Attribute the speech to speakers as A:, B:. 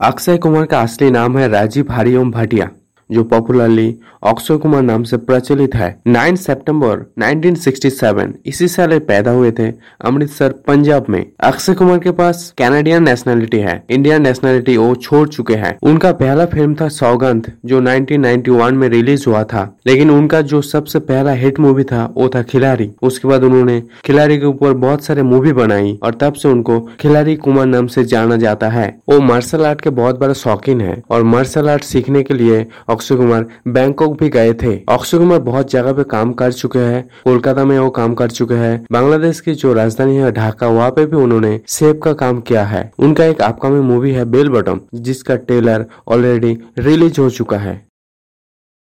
A: अक्षय कुमार का असली नाम है राजीव हरिओम भाटिया। जो पॉपुलरली अक्षय कुमार नाम से प्रचलित है। 9 सितंबर 1967 इसी साल पैदा हुए थे अमृतसर, पंजाब में। अक्षय कुमार के पास कैनेडियन नेशनलिटी है। इंडियन नेशनलिटी वो छोड़ चुके हैं। उनका पहला फ़िल्म था सौगंध, जो 1991 में रिलीज़ हुआ था। लेकिन उनका जो सबसे पहला हिट मूवी था, वो था खिलाड़ी। उसके बाद उन्होंने खिलाड़ी के ऊपर बहुत सारे मूवी बनाई और तब से उनको खिलाड़ी कुमार नाम से जाना जाता है। वो मार्शल आर्ट के बहुत बड़ा शौकीन है और मार्शल आर्ट सीखने के लिए अक्षय कुमार बैंकॉक भी गए थे। अक्षय कुमार बहुत जगह पे काम कर चुके हैं। कोलकाता में वो काम कर चुके हैं। बांग्लादेश की जो राजधानी है, ढाका, वहाँ पे भी उन्होंने सेब का काम किया है। उनका एक अपकमिंग मूवी है, बेल बटम, जिसका ट्रेलर ऑलरेडी रिलीज़ हो चुका है।